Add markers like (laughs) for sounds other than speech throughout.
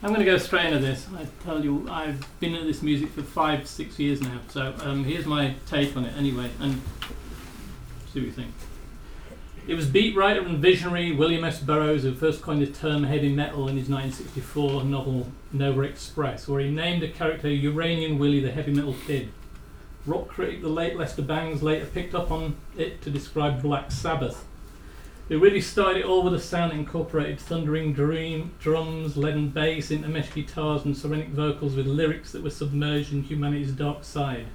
I'm going to go straight into this. I tell you, I've been at this music for five, six years now. So um, here's my take on it anyway, and see what you think. It was beat writer and visionary William S. Burroughs who first coined the term heavy metal in his 1964 novel Nova Express, where he named a character Uranian Willie the Heavy Metal Kid. Rock critic the late Lester Bangs later picked up on it to describe Black Sabbath. They really started it all with a sound that incorporated thundering dream, drums, lead and bass, intermesh guitars, and ceramic vocals with lyrics that were submerged in humanity's dark side.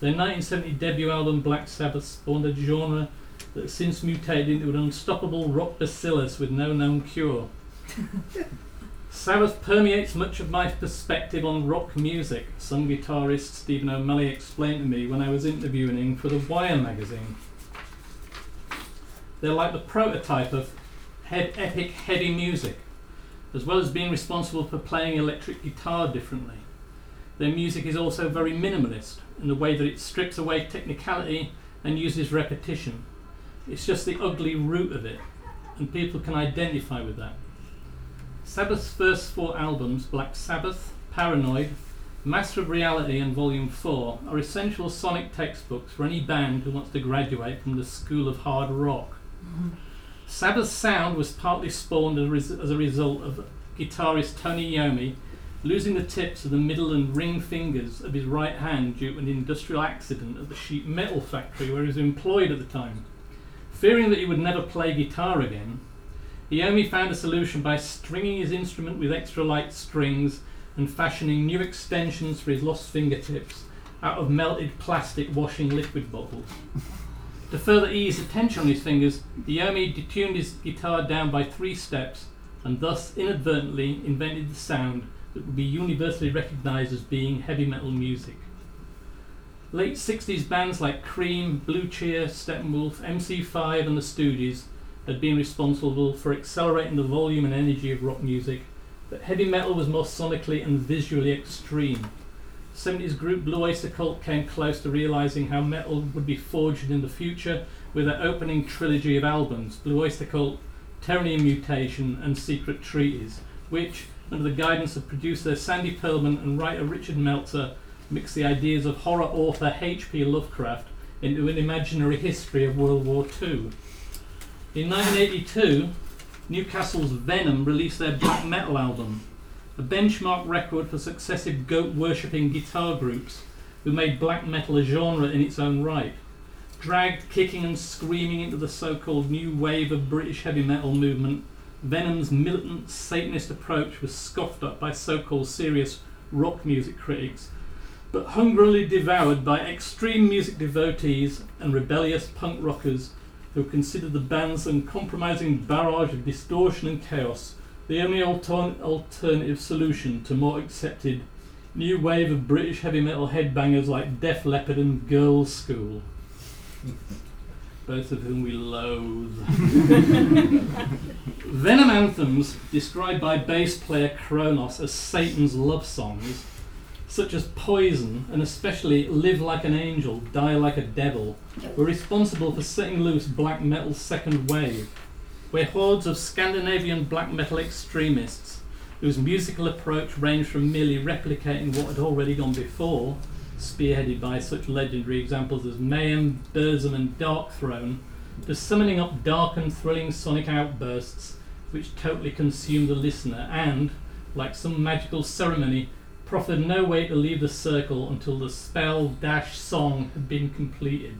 Their 1970 debut album Black Sabbath spawned a genre that has since mutated into an unstoppable rock bacillus with no known cure. (laughs) Sabbath permeates much of my perspective on rock music, Sunn O))) guitarist Stephen O'Malley explained to me when I was interviewing him for the Wire magazine. They're like the prototype of epic heavy music, as well as being responsible for playing electric guitar differently. Their music is also very minimalist in the way that it strips away technicality and uses repetition. It's just the ugly root of it, and people can identify with that. Sabbath's first four albums, Black Sabbath, Paranoid, Master of Reality, and Volume 4, are essential sonic textbooks for any band who wants to graduate from the school of hard rock. Sabbath's sound was partly spawned as as a result of guitarist Tony Iommi losing the tips of the middle and ring fingers of his right hand due to an industrial accident at the sheet metal factory where he was employed at the time. Fearing that he would never play guitar again, Iommi found a solution by stringing his instrument with extra light strings and fashioning new extensions for his lost fingertips out of melted plastic washing liquid bottles. To further ease the tension on his fingers, the Iommi detuned his guitar down by three steps and thus inadvertently invented the sound that would be universally recognized as being heavy metal music. Late 60s bands like Cream, Blue Cheer, Steppenwolf, MC5, and the Stooges had been responsible for accelerating the volume and energy of rock music, but heavy metal was more sonically and visually extreme. 70s group Blue Oyster Cult came close to realizing how metal would be forged in the future with their opening trilogy of albums Blue Oyster Cult, Tyranny and Mutation, and Secret Treaties, which, under the guidance of producer Sandy Pearlman and writer Richard Meltzer, mixed the ideas of horror author H.P. Lovecraft into an imaginary history of World War II. In 1982, Newcastle's Venom released their black metal album, a benchmark record for successive goat worshipping guitar groups who made black metal a genre in its own right. Dragged kicking and screaming into the so called new wave of British heavy metal movement, Venom's militant Satanist approach was scoffed at by so called serious rock music critics, but hungrily devoured by extreme music devotees and rebellious punk rockers who considered the band's uncompromising barrage of distortion and chaos the only altern- alternative solution to more accepted new wave of British heavy metal headbangers like Def Leppard and Girlschool, (laughs) both of whom we loathe. (laughs) Venom anthems, described by bass player Cronos as Satan's love songs, such as Poison and especially Live Like an Angel, Die Like a Devil, were responsible for setting loose black metal's second wave where hordes of Scandinavian black metal extremists, whose musical approach ranged from merely replicating what had already gone before, spearheaded by such legendary examples as Mayhem, Burzum, and Darkthrone, to summoning up dark and thrilling sonic outbursts which totally consumed the listener and, like some magical ceremony, proffered no way to leave the circle until the spell dash song had been completed.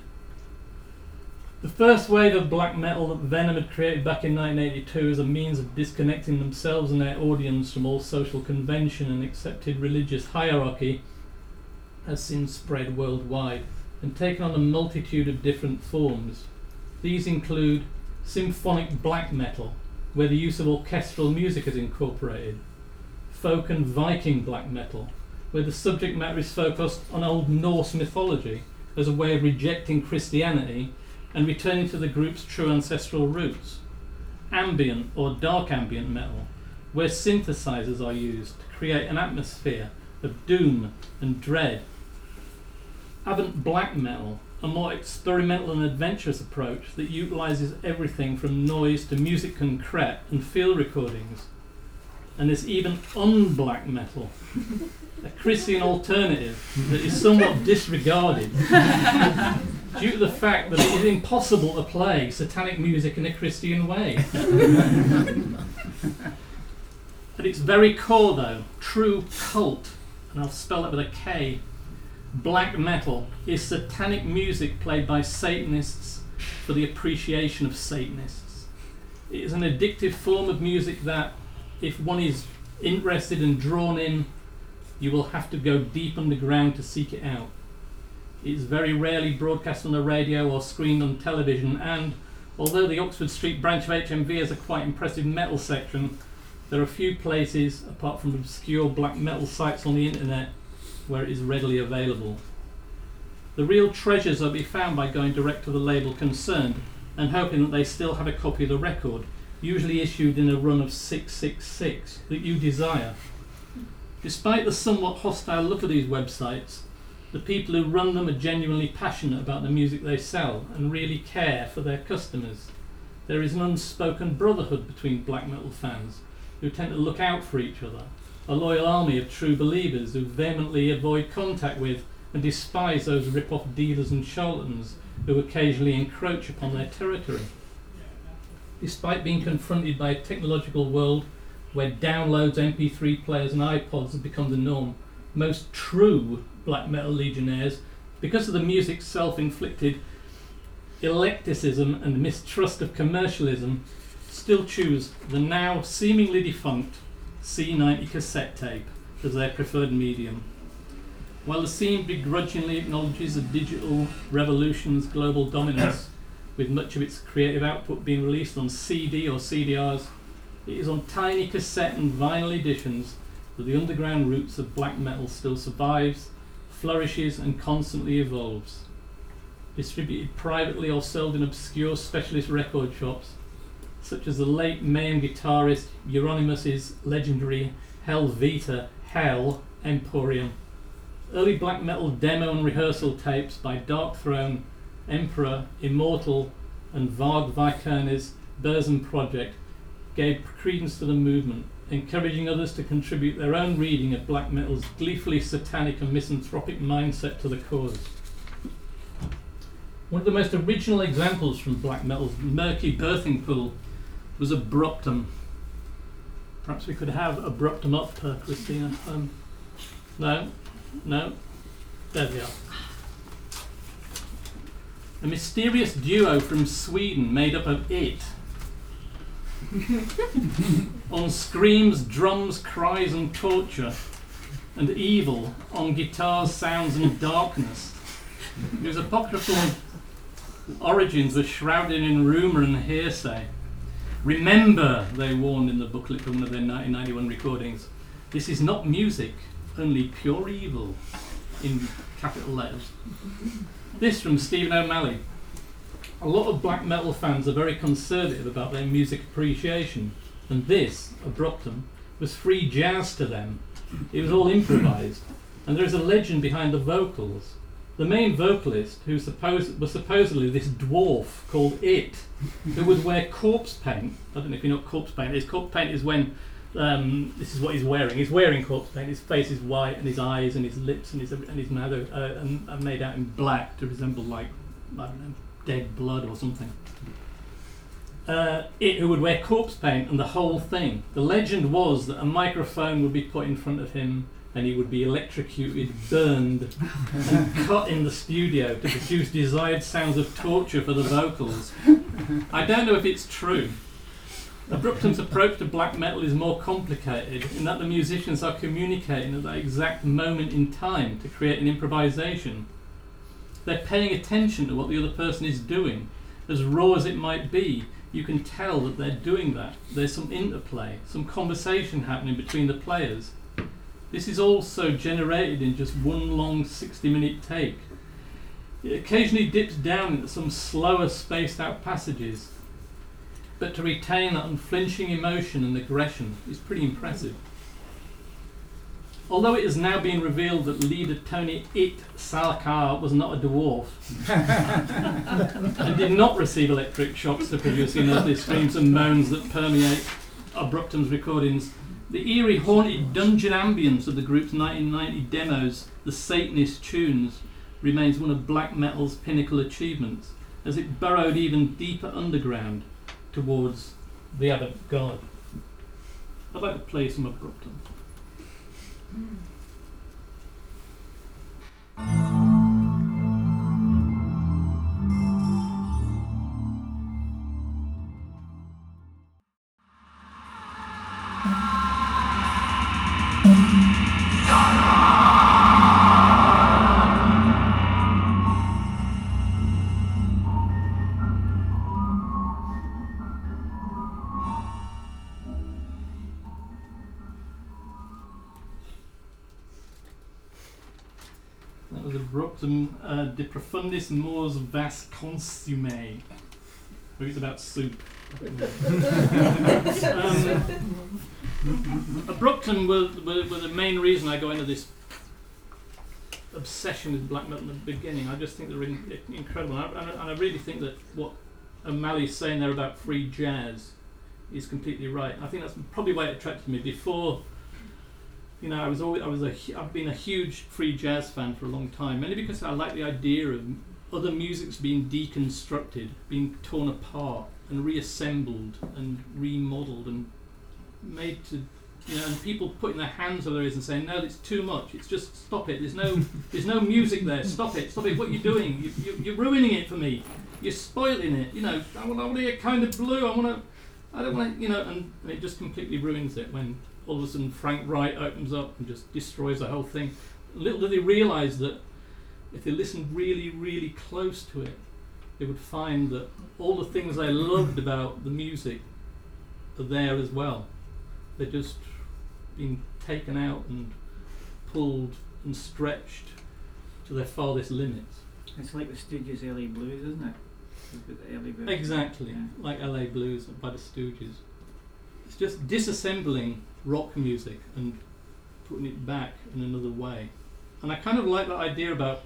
The first wave of black metal that Venom had created back in 1982 as a means of disconnecting themselves and their audience from all social convention and accepted religious hierarchy has since spread worldwide and taken on a multitude of different forms. These include symphonic black metal, where the use of orchestral music is incorporated, folk and Viking black metal, where the subject matter is focused on Old Norse mythology as a way of rejecting Christianity and returning to the group's true ancestral roots. Ambient or dark ambient metal, where synthesizers are used to create an atmosphere of doom and dread. Avant black metal, a more experimental and adventurous approach that utilizes everything from noise to musique concrète and field recordings. and there's even unblack metal, a Christian alternative that is somewhat disregarded (laughs) due to the fact that it is impossible to play satanic music in a Christian way. At its very core, though, true cult, and I'll spell it with a K, black metal is satanic music played by Satanists for the appreciation of Satanists. It is an addictive form of music that, if one is interested and drawn in, you will have to go deep underground to seek it out. Is very rarely broadcast on the radio or screened on television, and although the Oxford Street branch of HMV has a quite impressive metal section, there are few places, apart from obscure black metal sites on the internet, where it is readily available. The real treasures are to be found by going direct to the label concerned and hoping that they still have a copy of the record, usually issued in a run of 666, that you desire. Despite the somewhat hostile look of these websites, the people who run them are genuinely passionate about the music they sell and really care for their customers. There is an unspoken brotherhood between black metal fans who tend to look out for each other, a loyal army of true believers who vehemently avoid contact with and despise those rip-off dealers and charlatans who occasionally encroach upon their territory. Despite being confronted by a technological world where downloads, MP3 players, and iPods have become the norm, most true black metal legionnaires, because of the music's self inflicted eclecticism and mistrust of commercialism, still choose the now seemingly defunct C90 cassette tape as their preferred medium. While the scene begrudgingly acknowledges the digital revolution's global dominance, (coughs) with much of its creative output being released on CD or CDRs, it is on tiny cassette and vinyl editions that the underground roots of black metal still survives, flourishes, and constantly evolves. Distributed privately or sold in obscure specialist record shops, such as the late Mayhem guitarist Euronymous' legendary Helvete Hell Emporium. Early black metal demo and rehearsal tapes by Darkthrone, Emperor, Immortal, and Varg Vikernes' Burzum project gave credence to the movement, encouraging others to contribute their own reading of black metal's gleefully satanic and misanthropic mindset to the cause. One of the most original examples from black metal's murky birthing pool was Abruptum. Perhaps we could have Abruptum up, uh, Christina. Um, no, no, there they are. A mysterious duo from Sweden made up of it (laughs) on screams, drums, cries, and torture, and evil on guitars, sounds, and darkness. Whose apocryphal origins were shrouded in rumour and hearsay. Remember, they warned in the booklet from one of their 1991 recordings, this is not music, only pure evil, in capital letters. This from Stephen O'Malley a lot of black metal fans are very conservative about their music appreciation, and this, Abruptum, was free jazz to them. It was all (coughs) improvised, and there is a legend behind the vocals. The main vocalist, who suppose, was supposedly this dwarf called It, who would wear corpse paint. I don't know if you know what corpse paint is. Corpse paint is when um, this is what he's wearing. He's wearing corpse paint. His face is white, and his eyes and his lips and his and his mouth are, uh, are made out in black to resemble like I don't know dead blood or something. Uh, it who would wear corpse paint and the whole thing. The legend was that a microphone would be put in front of him and he would be electrocuted, burned, and (laughs) cut in the studio to produce desired sounds of torture for the vocals. I don't know if it's true. Abruptum's approach to black metal is more complicated in that the musicians are communicating at that exact moment in time to create an improvisation they're paying attention to what the other person is doing. As raw as it might be, you can tell that they're doing that. There's some interplay, some conversation happening between the players. This is also generated in just one long 60 minute take. It occasionally dips down into some slower, spaced out passages, but to retain that unflinching emotion and aggression is pretty impressive. Although it has now been revealed that leader Tony It Särkkä was not a dwarf (laughs) and did not receive electric shocks to produce the unearthly screams and moans that permeate Abruptum's recordings, The eerie, haunted dungeon ambience of the group's 1990 demos, the Satanist tunes, remains one of black metal's pinnacle achievements, as it burrowed even deeper underground towards the other god. I'd like to play some Abruptum. That De Profundis Mors Vas Consume. It's about soup. um, Abruptum were, were, were the main reason I got into this obsession with black metal in the beginning. I just think they're in, incredible. And I, and I really think that what O'Malley's saying there about free jazz is completely right. I think that's probably why it attracted me. Before you know, I was always I was a I've been a huge free jazz fan for a long time, mainly because I like the idea of other music's being deconstructed, being torn apart and reassembled and remodeled and made to you know, and people putting their hands over their ears and saying, "No, it's too much. It's just stop it. There's no, (laughs) there's no music there. Stop it. Stop it. What you're doing? You, you, you're ruining it for me. You're spoiling it. You know, I want, I want to kind of blue. I want to, I don't want to, you know." And, and it just completely ruins it when all of a sudden Frank Wright opens up and just destroys the whole thing. Little do they realise that if they listened really, really close to it, they would find that all the things they loved (laughs) about the music are there as well. They're just been taken out and pulled and stretched to their farthest limits. It's like the Stooges' LA Blues, isn't it? With the early version. Exactly, Yeah. like LA Blues by the Stooges. It's just disassembling rock music and putting it back in another way. And I kind of like that idea about.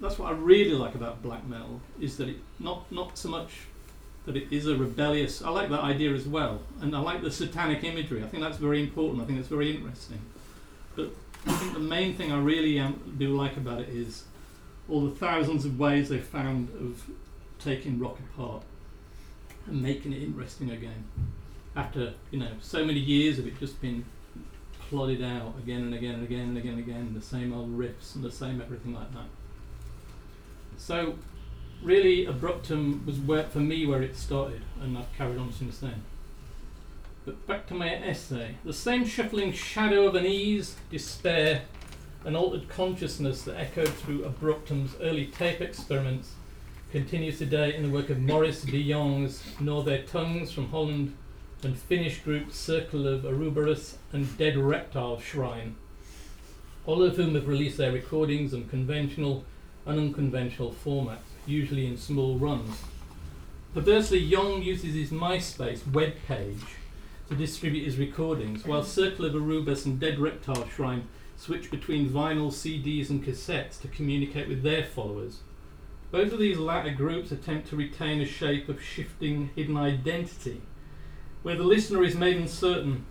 That's what I really like about black metal is that it not not so much that it is a rebellious. I like that idea as well, and I like the satanic imagery. I think that's very important. I think it's very interesting. But I think the main thing I really um, do like about it is all the thousands of ways they found of taking rock apart and making it interesting again. After you know so many years of it just been plodded out again and again and again and again and again, the same old riffs and the same everything like that. So really, Abruptum was where for me where it started, and I've carried on since then. But back to my essay. The same shuffling shadow of unease, despair, and altered consciousness that echoed through Abruptum's early tape experiments continues today in the work of Maurice de Jong's Gnaw Their Tongues from Holland and Finnish group Circle of Ouroborus and Dead Reptile Shrine, all of whom have released their recordings in conventional and unconventional formats, usually in small runs. Perversely, Young uses his MySpace webpage to distribute his recordings, while Circle of Ouroborus and Dead Reptile Shrine switch between vinyl, CDs, and cassettes to communicate with their followers. Both of these latter groups attempt to retain a shape of shifting hidden identity, where the listener is made uncertain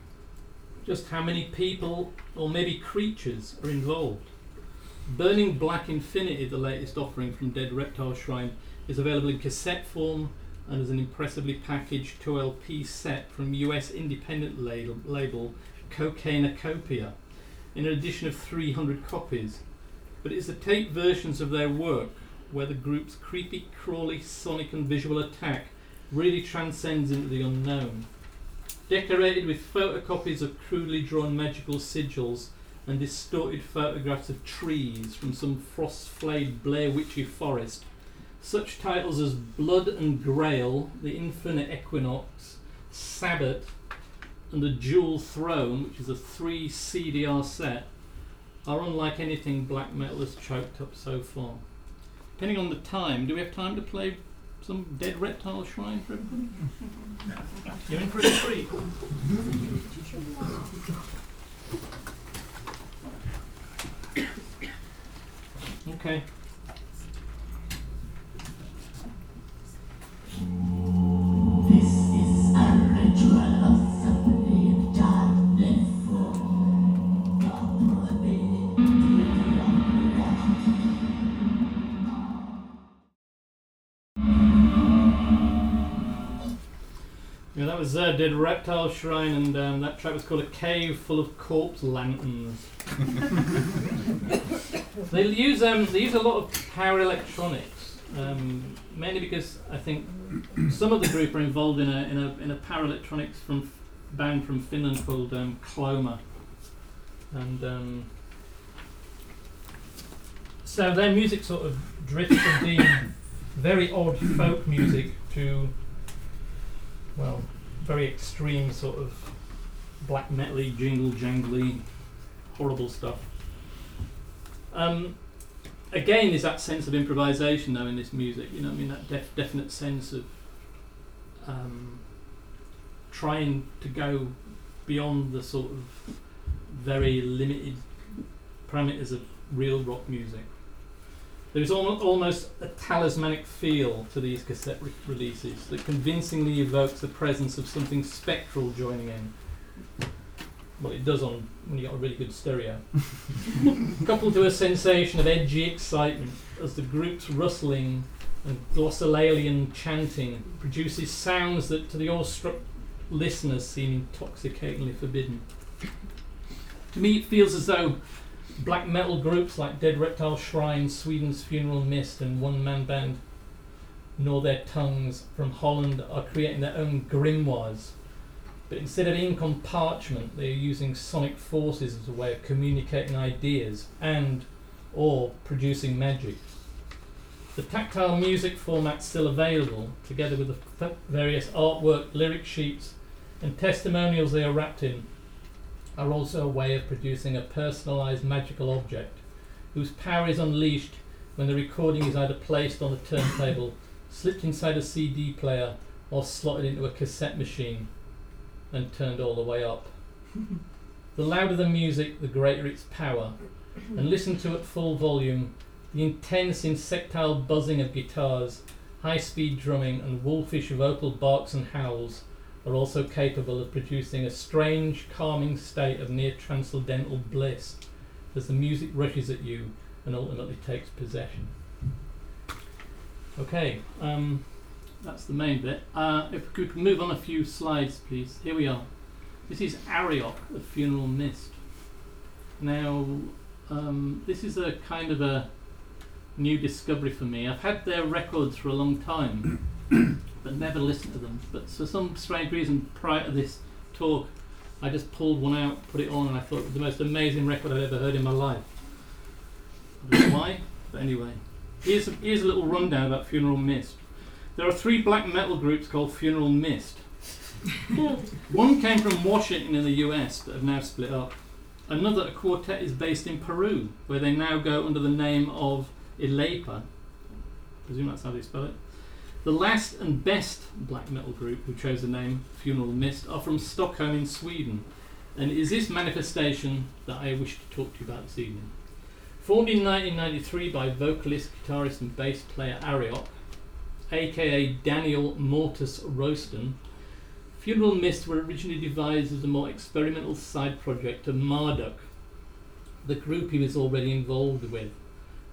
just how many people or maybe creatures are involved. Burning Black Infinity, the latest offering from Dead Reptile Shrine, is available in cassette form and as an impressively packaged 2LP set from US independent label, label Cocainacopia, in an edition of 300 copies. But it's the tape versions of their work where the group's creepy, crawly, sonic, and visual attack really transcends into the unknown. Decorated with photocopies of crudely drawn magical sigils and distorted photographs of trees from some frost-flayed Blair Witchy forest, such titles as Blood and Grail, The Infinite Equinox, Sabbath, and The Jewel Throne, which is a three CDR set, are unlike anything black metal has choked up so far. Depending on the time, do we have time to play some Dead Reptile Shrine for everybody? (laughs) You're in for a treat. Okay. Was uh, Dead Reptile Shrine, and um, that track was called A Cave Full of Corpse Lanterns. (laughs) they use um, they use a lot of power electronics, um, mainly because I think some of the group are involved in a in a in a power electronics from band from Finland called um, Cloma, and um, so their music sort of drifts from being very odd folk music to well very extreme sort of black metally, jingle jangly, horrible stuff. Um, again, there's that sense of improvisation though in this music. You know, I mean that def- definite sense of um, trying to go beyond the sort of very limited parameters of real rock music. There's almost, almost a talismanic feel to these cassette re- releases that convincingly evokes the presence of something spectral joining in. Well, it does on when you've got a really good stereo. (laughs) Coupled to a sensation of edgy excitement as the group's rustling and glossolalian chanting produces sounds that to the awestruck listeners seem intoxicatingly forbidden. To me, it feels as though black metal groups like Dead Reptile Shrine, Sweden's Funeral Mist, and one man band Gnaw Their Tongues from Holland are creating their own grimoires. But instead of ink on parchment, they are using sonic forces as a way of communicating ideas and or producing magic. The tactile music format still available, together with the various artwork, lyric sheets, and testimonials they are wrapped in, are also a way of producing a personalized magical object whose power is unleashed when the recording is either placed on a turntable, slipped inside a CD player, or slotted into a cassette machine and turned all the way up. (laughs) the louder the music, the greater its power, and listened to at full volume, the intense insectile buzzing of guitars, high speed drumming, and wolfish vocal barks and howls are also capable of producing a strange, calming state of near transcendental bliss as the music rushes at you and ultimately takes possession. Okay, um, that's the main bit. Uh, if we could move on a few slides, please. Here we are. This is Arioch of Funeral Mist. Now, um, this is a kind of a new discovery for me. I've had their records for a long time, (clears throat) but never listened to them. But for some strange reason, prior to this talk, I just pulled one out, put it on, and I thought it was the most amazing record I've ever heard in my life. I don't know why, but anyway. Here's a, here's a little rundown about Funeral Mist. There are three black metal groups called Funeral Mist. (laughs) One came from Washington in the US that have now split up. Another, a quartet, is based in Peru, where they now go under the name of Ilepa. I presume that's how they spell it. The last and best black metal group who chose the name Funeral Mist are from Stockholm in Sweden, and it is this manifestation that I wish to talk to you about this evening. Formed in 1993 by vocalist, guitarist, and bass player Arioch, aka Daniel Mortuus Rostén, Funeral Mist were originally devised as a more experimental side project to Marduk, the group he was already involved with.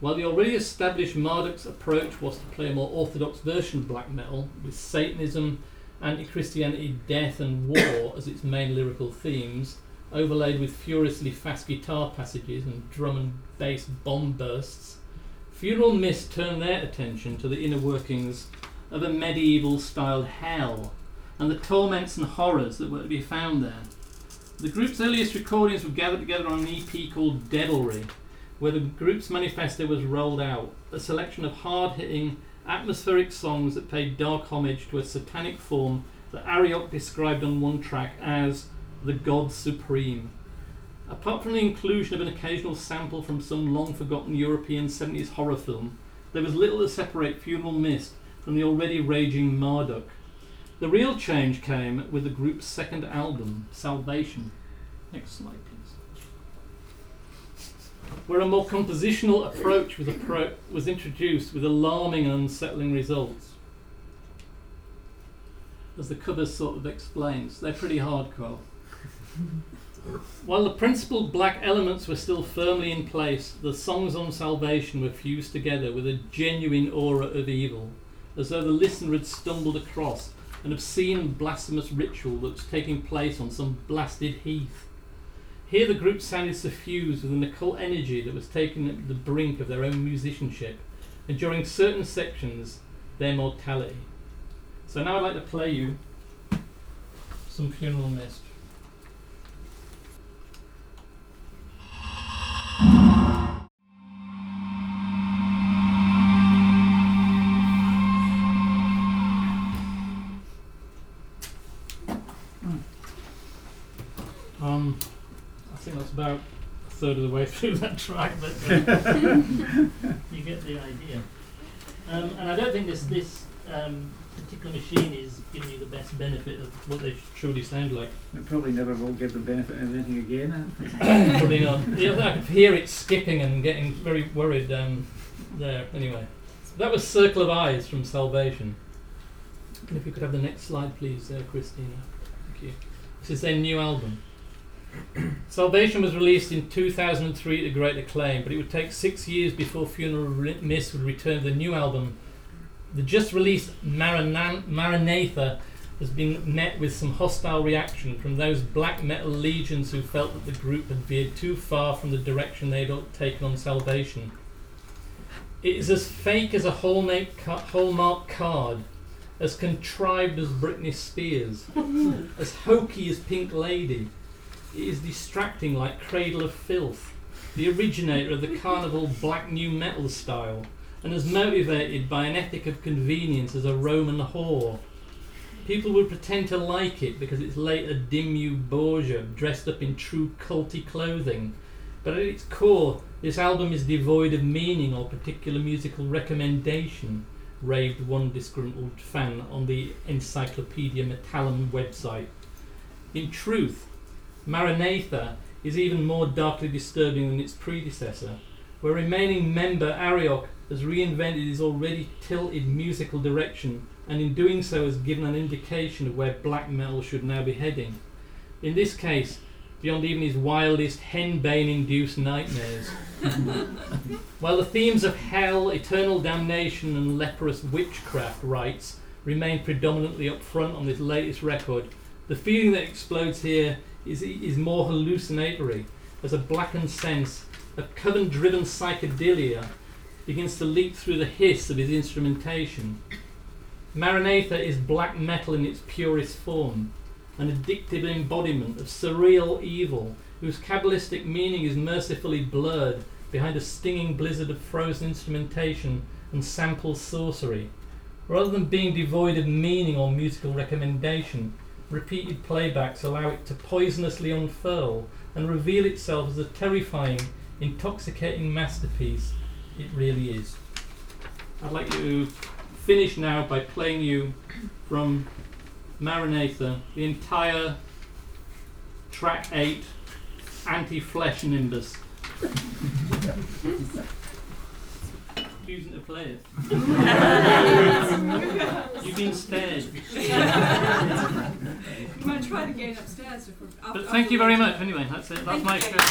While the already established Marduk's approach was to play a more orthodox version of black metal, with Satanism, anti Christianity, death, and war as its main lyrical themes, overlaid with furiously fast guitar passages and drum and bass bomb bursts, Funeral Mist turned their attention to the inner workings of a medieval styled hell and the torments and horrors that were to be found there. The group's earliest recordings were gathered together on an EP called Devilry, where the group's manifesto was rolled out, a selection of hard hitting, atmospheric songs that paid dark homage to a satanic form that Arioch described on one track as the God Supreme. Apart from the inclusion of an occasional sample from some long forgotten European 70s horror film, there was little to separate Funeral Mist from the already raging Marduk. The real change came with the group's second album, Salvation. Next slide, please. Where a more compositional approach was, appro- was introduced with alarming and unsettling results. As the cover sort of explains, they're pretty hardcore. (laughs) While the principal black elements were still firmly in place, the songs on Salvation were fused together with a genuine aura of evil, as though the listener had stumbled across an obscene and blasphemous ritual that was taking place on some blasted heath. Here the group sounded suffused with an occult energy that was them to the brink of their own musicianship, and during certain sections, their mortality. So now I'd like to play you some funeral mist. Third of the way (laughs) through that track, but uh, (laughs) you get the idea. Um, and I don't think this this um, particular machine is giving you the best benefit of what they truly sound like. It probably never will give the benefit of anything again. (coughs) Probably not. Yeah, I could hear it skipping and getting very worried um, there. Anyway, that was Circle of Eyes from Salvation. And if you could have the next slide, please, uh, Christina. Thank you. This is their new album. Salvation was released in 2003 to great acclaim, but it would take six years before Funeral Mist would return with a new album. The just released Marana- Maranatha has been met with some hostile reaction from those black metal legions who felt that the group had veered too far from the direction they had taken on Salvation. It is as fake as a hallmark card, as contrived as Britney Spears, (laughs) as hokey as Pink Lady. Is distracting like Cradle of Filth, the originator of the carnival black new metal style, and as motivated by an ethic of convenience as a Roman whore. People would pretend to like it because it's later Dimmu Borgir dressed up in true culty clothing. But at its core, this album is devoid of meaning or particular musical recommendation, raved one disgruntled fan on the Encyclopaedia Metallum website. In truth, Maranatha is even more darkly disturbing than its predecessor, where remaining member Arioch has reinvented his already tilted musical direction and in doing so has given an indication of where black metal should now be heading. In this case, beyond even his wildest henbane induced nightmares. (laughs) While the themes of hell, eternal damnation, and leprous witchcraft rites remain predominantly up front on this latest record, the feeling that explodes here is, is more hallucinatory, as a blackened sense of coven driven psychedelia begins to leap through the hiss of his instrumentation. Maranatha is black metal in its purest form, an addictive embodiment of surreal evil whose Kabbalistic meaning is mercifully blurred behind a stinging blizzard of frozen instrumentation and sample sorcery. Rather than being devoid of meaning or musical recommendation, repeated playbacks allow it to poisonously unfurl and reveal itself as a terrifying, intoxicating masterpiece it really is. I'd like to finish now by playing you from Maranatha the entire track 8 Anti Flesh Nimbus. (laughs) Using to play it. (laughs) You've been spared. You might try to get upstairs. If we're, after, But thank you very much anyway. That's it. That's my Thank show.